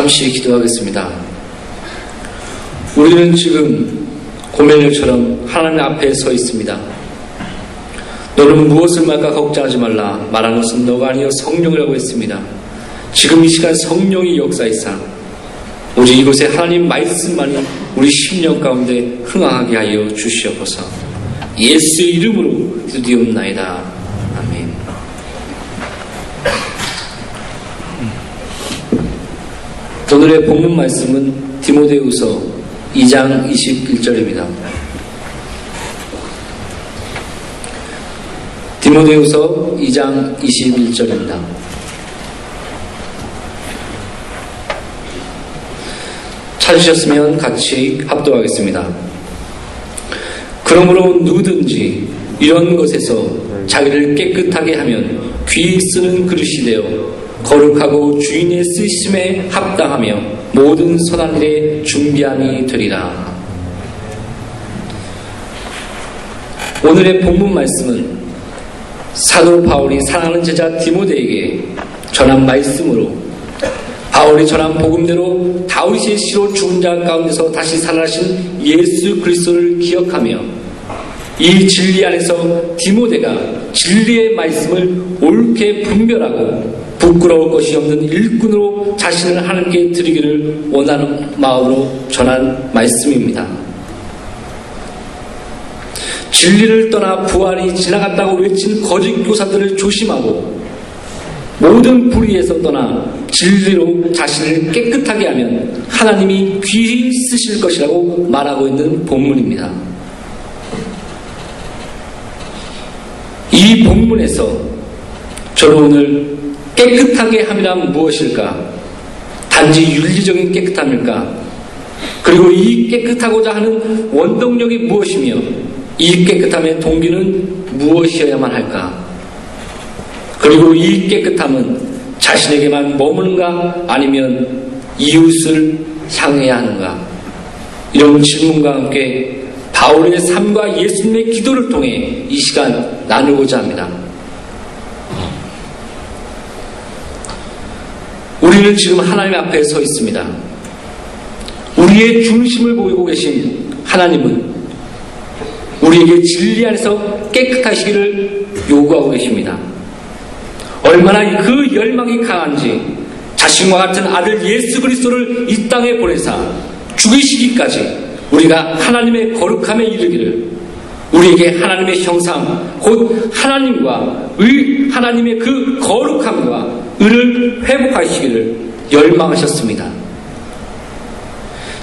잠시 기도하겠습니다. 우리는 지금 고멜녀처럼 하나님 앞에 서 있습니다. 너는 무엇을 말까 걱정하지 말라. 말한 것은 너가 아니여 성령이라고 했습니다. 지금 이 시간 성령이 역사이사 오직 이곳에 하나님 말씀만이 우리 심령 가운데 흥하게 하여 주시옵소서. 예수 이름으로 기도되옵나이다. 아멘. 오늘의 본문 말씀은 디모데후서 2장 21절입니다. 디모데후서 2장 21절입니다. 찾으셨으면 같이 합독하겠습니다. 그러므로 누구든지 이런 것에서 자기를 깨끗하게 하면 귀 쓰는 그릇이 되어 거룩하고 주인의 쓰심에 합당하며 모든 선한 일에 준비함이 되리라. 오늘의 본문 말씀은 사도 바울이 사랑하는 제자 디모데에게 전한 말씀으로 바울이 전한 복음대로 다윗의 시로 죽은 자 가운데서 다시 살아나신 예수 그리스도를 기억하며 이 진리 안에서 디모데가 진리의 말씀을 옳게 분별하고 부끄러울 것이 없는 일꾼으로 자신을 하나님께 드리기를 원하는 마음으로 전한 말씀입니다. 진리를 떠나 부활이 지나갔다고 외친 거짓 교사들을 조심하고 모든 불의에서 떠나 진리로 자신을 깨끗하게 하면 하나님이 귀히 쓰실 것이라고 말하고 있는 본문입니다. 이 본문에서 저는 오늘 깨끗하게 함이란 무엇일까? 단지 윤리적인 깨끗함일까? 그리고 이 깨끗하고자 하는 원동력이 무엇이며 이 깨끗함의 동기는 무엇이어야만 할까? 그리고 이 깨끗함은 자신에게만 머무는가 아니면 이웃을 향해야 하는가? 이런 질문과 함께 바울의 삶과 예수님의 기도를 통해 이 시간 나누고자 합니다. 우리는 지금 하나님 앞에 서 있습니다. 우리의 중심을 보이고 계신 하나님은 우리에게 진리 안에서 깨끗하시기를 요구하고 계십니다. 얼마나 그 열망이 강한지 자신과 같은 아들 예수 그리스도를 이 땅에 보내사 죽이시기까지 우리가 하나님의 거룩함에 이르기를 우리에게 하나님의 형상 곧 하나님과 의 하나님의 그 거룩함과 의를 회복하시기를 열망하셨습니다.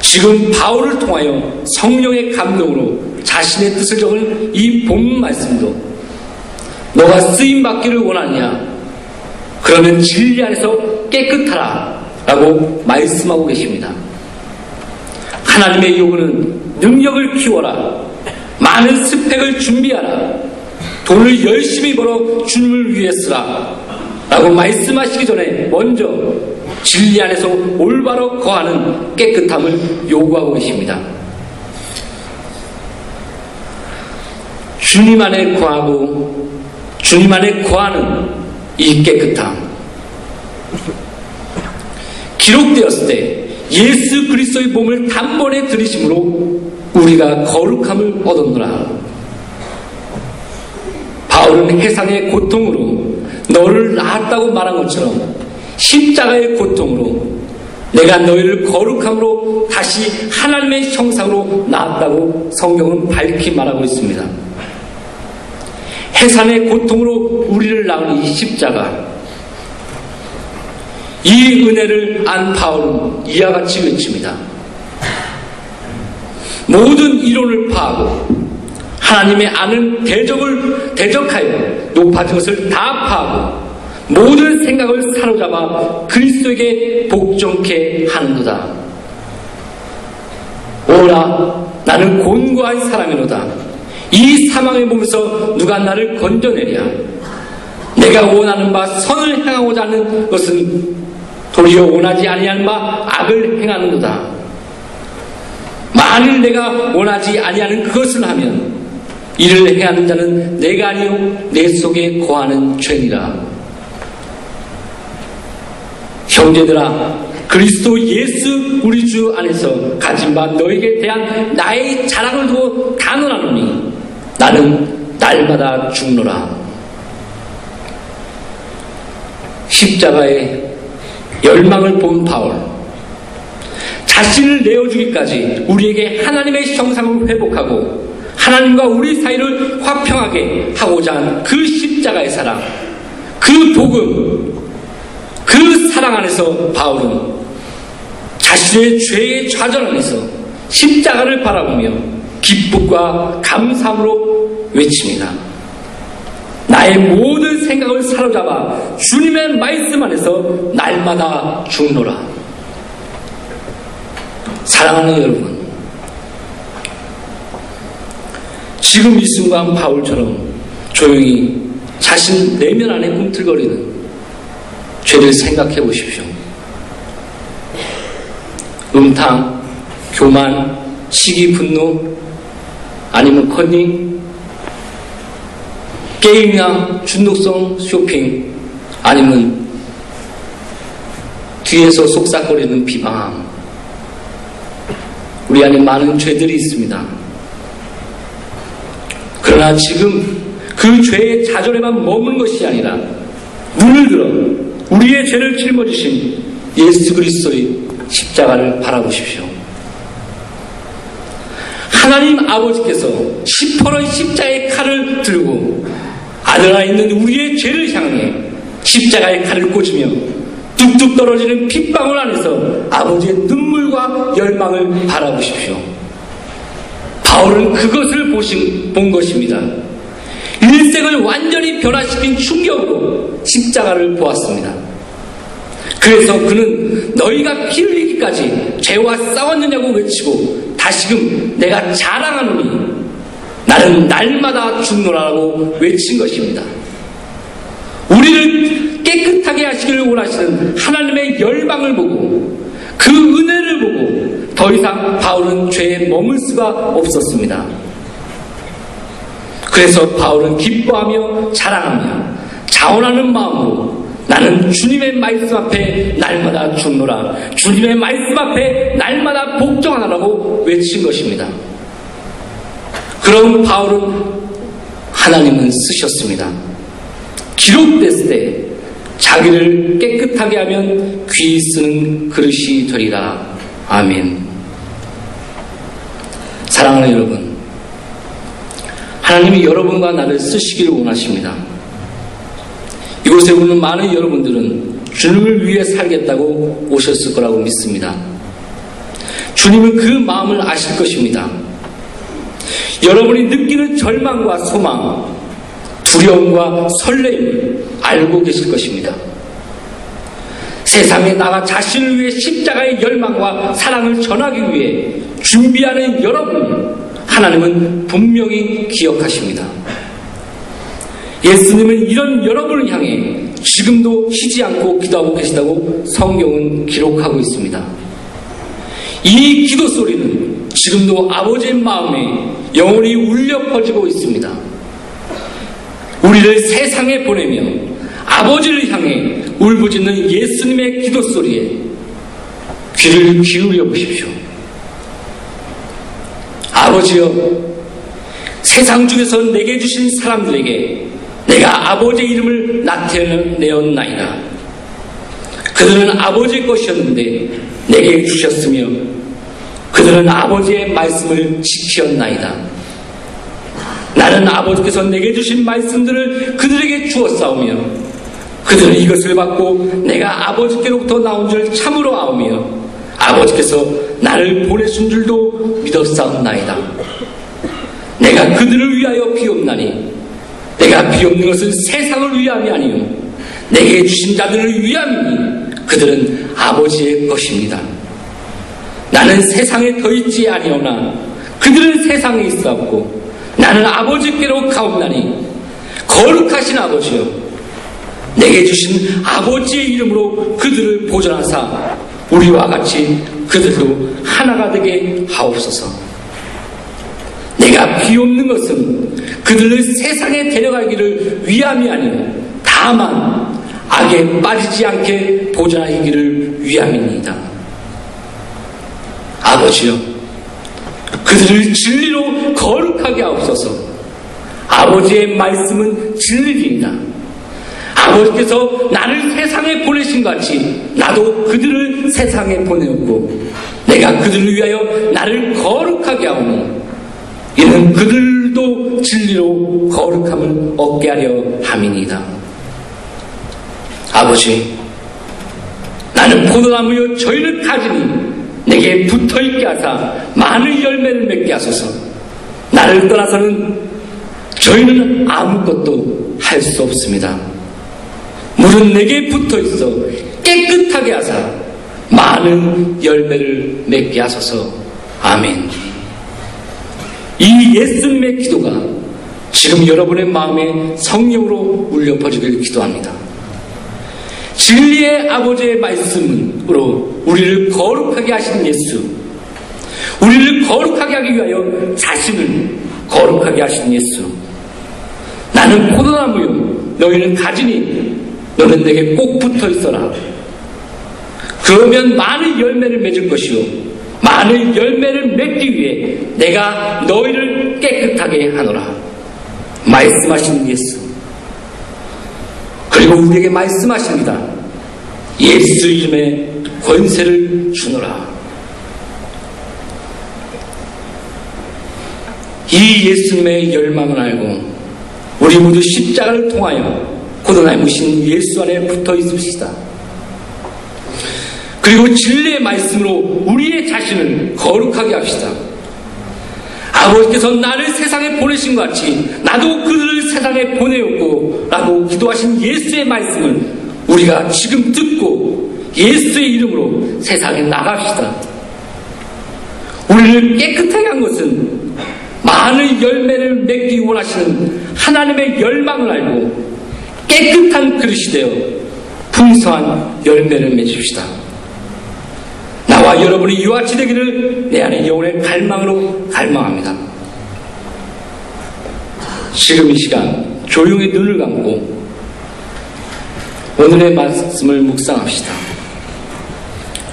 지금 바울을 통하여 성령의 감동으로 자신의 뜻을 적은 이 본문 말씀도 너가 쓰임 받기를 원하냐? 그러면 진리 안에서 깨끗하라 라고 말씀하고 계십니다. 하나님의 요구는 능력을 키워라. 많은 스펙을 준비하라. 돈을 열심히 벌어 주님을 위해 쓰라. 라고 말씀하시기 전에 먼저 진리 안에서 올바로 거하는 깨끗함을 요구하고 계십니다. 주님 안에 거하고 주님 안에 거하는 이 깨끗함. 기록되었을 때 예수 그리스도의 몸을 단번에 들이심으로 우리가 거룩함을 얻었노라. 바울은 해상의 고통으로 너를 낳았다고 말한 것처럼 십자가의 고통으로 내가 너희를 거룩함으로 다시 하나님의 형상으로 낳았다고 성경은 밝히 말하고 있습니다. 해산의 고통으로 우리를 낳은 이 십자가 이 은혜를 안 바울은 이와 같이 외칩니다. 모든 이론을 파하고 하나님의 아는 대적을 대적하여 높아진 것을 다 파하고 모든 생각을 사로잡아 그리스도에게 복종케 하는도다. 오라 나는 곤고한 사람이로다. 이 사망의 몸에서 누가 나를 건져내랴. 내가 원하는 바 선을 행하고자 하는 것은 도리어 원하지 아니하는 바 악을 행하는도다. 만일 내가 원하지 아니하는 그것을 하면 이를 행하는 자는 내가 아니요 내 속에 거하는 죄니라. 형제들아 그리스도 예수 우리 주 안에서 가진 바 너에게 대한 나의 자랑을 두고 단언하노니 나는 날마다 죽노라. 십자가의 열망을 본 바울. 자신을 내어주기까지 우리에게 하나님의 형상을 회복하고 하나님과 우리 사이를 화평하게 하고자 한그 십자가의 사랑, 그 복음, 그 사랑 안에서 바울은 자신의 죄의 좌절 안에서 십자가를 바라보며 기쁨과 감사함으로 외칩니다. 나의 모든 생각을 사로잡아 주님의 말씀 안에서 날마다 죽노라. 사랑하는 여러분, 지금 이 순간 바울처럼 조용히 자신 내면 안에 꿈틀거리는 죄를 생각해 보십시오. 음탕, 교만, 시기, 분노, 아니면 컨닝, 게임이나 중독성 쇼핑, 아니면 뒤에서 속삭거리는 비방함. 우리 안에 많은 죄들이 있습니다. 그러나 지금 그 죄의 자존에만 머무는 것이 아니라 눈을 들어 우리의 죄를 짊어지신 예수 그리스도의 십자가를 바라보십시오. 하나님 아버지께서 시퍼런 십자의 칼을 들고 아들아 있는 우리의 죄를 향해 십자가의 칼을 꽂으며 뚝뚝 떨어지는 핏방울 안에서 아버지의 눈물과 열망을 바라보십시오. 바울은 그것을 보신, 본 것입니다. 일생을 완전히 변화시킨 충격으로 십자가를 보았습니다. 그래서 그는 너희가 피 흘리기까지 죄와 싸웠느냐고 외치고 다시금 내가 자랑하노니 나는 날마다 죽노라고 외친 것입니다. 우리를 깨끗하게 하시기를 원하시는 하나님의 열방을 보고 그 은혜를 보고 더 이상 바울은 죄에 머물 수가 없었습니다. 그래서 바울은 기뻐하며 자랑하며 자원하는 마음으로 나는 주님의 말씀 앞에 날마다 죽노라. 주님의 말씀 앞에 날마다 복종하라고 외친 것입니다. 그럼 바울은 하나님은 쓰셨습니다. 기록됐을 때 자기를 깨끗하게 하면 귀 쓰는 그릇이 되리라. 아멘. 사랑하는 여러분, 하나님이 여러분과 나를 쓰시기를 원하십니다. 이곳에 오는 많은 여러분들은 주님을 위해 살겠다고 오셨을 거라고 믿습니다. 주님은 그 마음을 아실 것입니다. 여러분이 느끼는 절망과 소망, 두려움과 설레임을 알고 계실 것입니다. 세상에 나가 자신을 위해 십자가의 열망과 사랑을 전하기 위해 준비하는 여러분, 하나님은 분명히 기억하십니다. 예수님은 이런 여러분을 향해 지금도 쉬지 않고 기도하고 계시다고 성경은 기록하고 있습니다. 이 기도 소리는 지금도 아버지의 마음에 영원히 울려 퍼지고 있습니다. 우리를 세상에 보내며 아버지를 울부짖는 예수님의 기도 소리에 귀를 기울여 보십시오. 아버지여, 세상 중에서 내게 주신 사람들에게 내가 아버지의 이름을 나타내었나이다. 그들은 아버지의 것이었는데 내게 주셨으며 그들은 아버지의 말씀을 지켰나이다. 나는 아버지께서 내게 주신 말씀들을 그들에게 주었사오며 그들은 이것을 받고 내가 아버지께로부터 나온 줄 참으로 아오며 아버지께서 나를 보내신 줄도 믿었사옵나이다. 내가 그들을 위하여 비옵나니 내가 비옵는 것은 세상을 위함이 아니요 내게 주신 자들을 위함이니 그들은 아버지의 것입니다. 나는 세상에 더 있지 아니오나 그들은 세상에 있었고 나는 아버지께로 가옵나니 거룩하신 아버지여 내게 주신 아버지의 이름으로 그들을 보존하사 우리와 같이 그들도 하나가 되게 하옵소서. 내가 비옵는 것은 그들을 세상에 데려가기를 위함이 아니요 다만 악에 빠지지 않게 보존하기를 위함입니다. 아버지여, 그들을 진리로 거룩하게 하옵소서. 아버지의 말씀은 진리입니다. 아버지께서 나를 세상에 보내신 같이 나도 그들을 세상에 보내었고 내가 그들을 위하여 나를 거룩하게 하오니 이는 그들도 진리로 거룩함을 얻게 하려 함이니이다. 아버지, 나는 포도나무여 저희를 가지니 내게 붙어있게 하사 많은 열매를 맺게 하소서. 나를 떠나서는 저희는 아무것도 할 수 없습니다. 물은 내게 붙어 있어 깨끗하게 하사 많은 열매를 맺게 하소서. 아멘. 이 예수님의 기도가 지금 여러분의 마음에 성령으로 울려 퍼지길 기도합니다. 진리의 아버지의 말씀으로 우리를 거룩하게 하시는 예수, 우리를 거룩하게 하기 위하여 자신을 거룩하게 하시는 예수. 나는 포도나무요, 너희는 가지니 너는 내게 꼭 붙어 있어라. 그러면 많은 열매를 맺을 것이요. 많은 열매를 맺기 위해 내가 너희를 깨끗하게 하노라. 말씀하시는 예수. 그리고 우리에게 말씀하십니다. 예수 이름의 권세를 주노라. 이 예수님의 열망을 알고 우리 모두 십자가를 통하여 고도나무신 예수 안에 붙어 있읍시다. 그리고 진리의 말씀으로 우리의 자신을 거룩하게 합시다. 아버지께서 나를 세상에 보내신 것 같이 나도 그들을 세상에 보내었고 라고 기도하신 예수의 말씀을 우리가 지금 듣고 예수의 이름으로 세상에 나갑시다. 우리를 깨끗하게 한 것은 많은 열매를 맺기 원하시는 하나님의 열망을 알고 깨끗한 그릇이 되어 풍성한 열매를 맺읍시다. 나와 여러분이 이와 같이 되기를 내 안에 영혼의 갈망으로 갈망합니다. 지금 이 시간 조용히 눈을 감고 오늘의 말씀을 묵상합시다.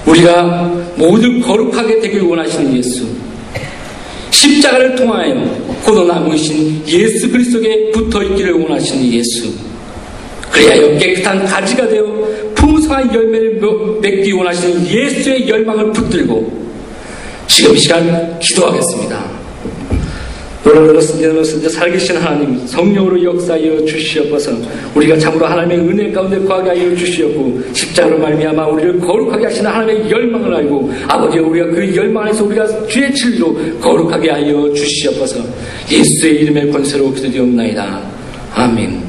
우리가 모두 거룩하게 되길 원하시는 예수, 십자가를 통하여 고도나무이신 예수 그리스도에 붙어 있기를 원하시는 예수, 그리하여 깨끗한 가지가 되어 풍성한 열매를 맺기 원하시는 예수의 열망을 붙들고 지금 시간 기도하겠습니다. 너로서는 살계신 하나님 성령으로 역사하여 주시옵소서. 우리가 참으로 하나님의 은혜 가운데 거하게 하여 주시옵고 십자가로 말미암아 우리를 거룩하게 하시는 하나님의 열망을 알고 아버지 우리가 그 열망 에서 우리가 주의 진리로 거룩하게 하여 주시옵소서. 예수의 이름의 권세로 기도되옵나이다. 아멘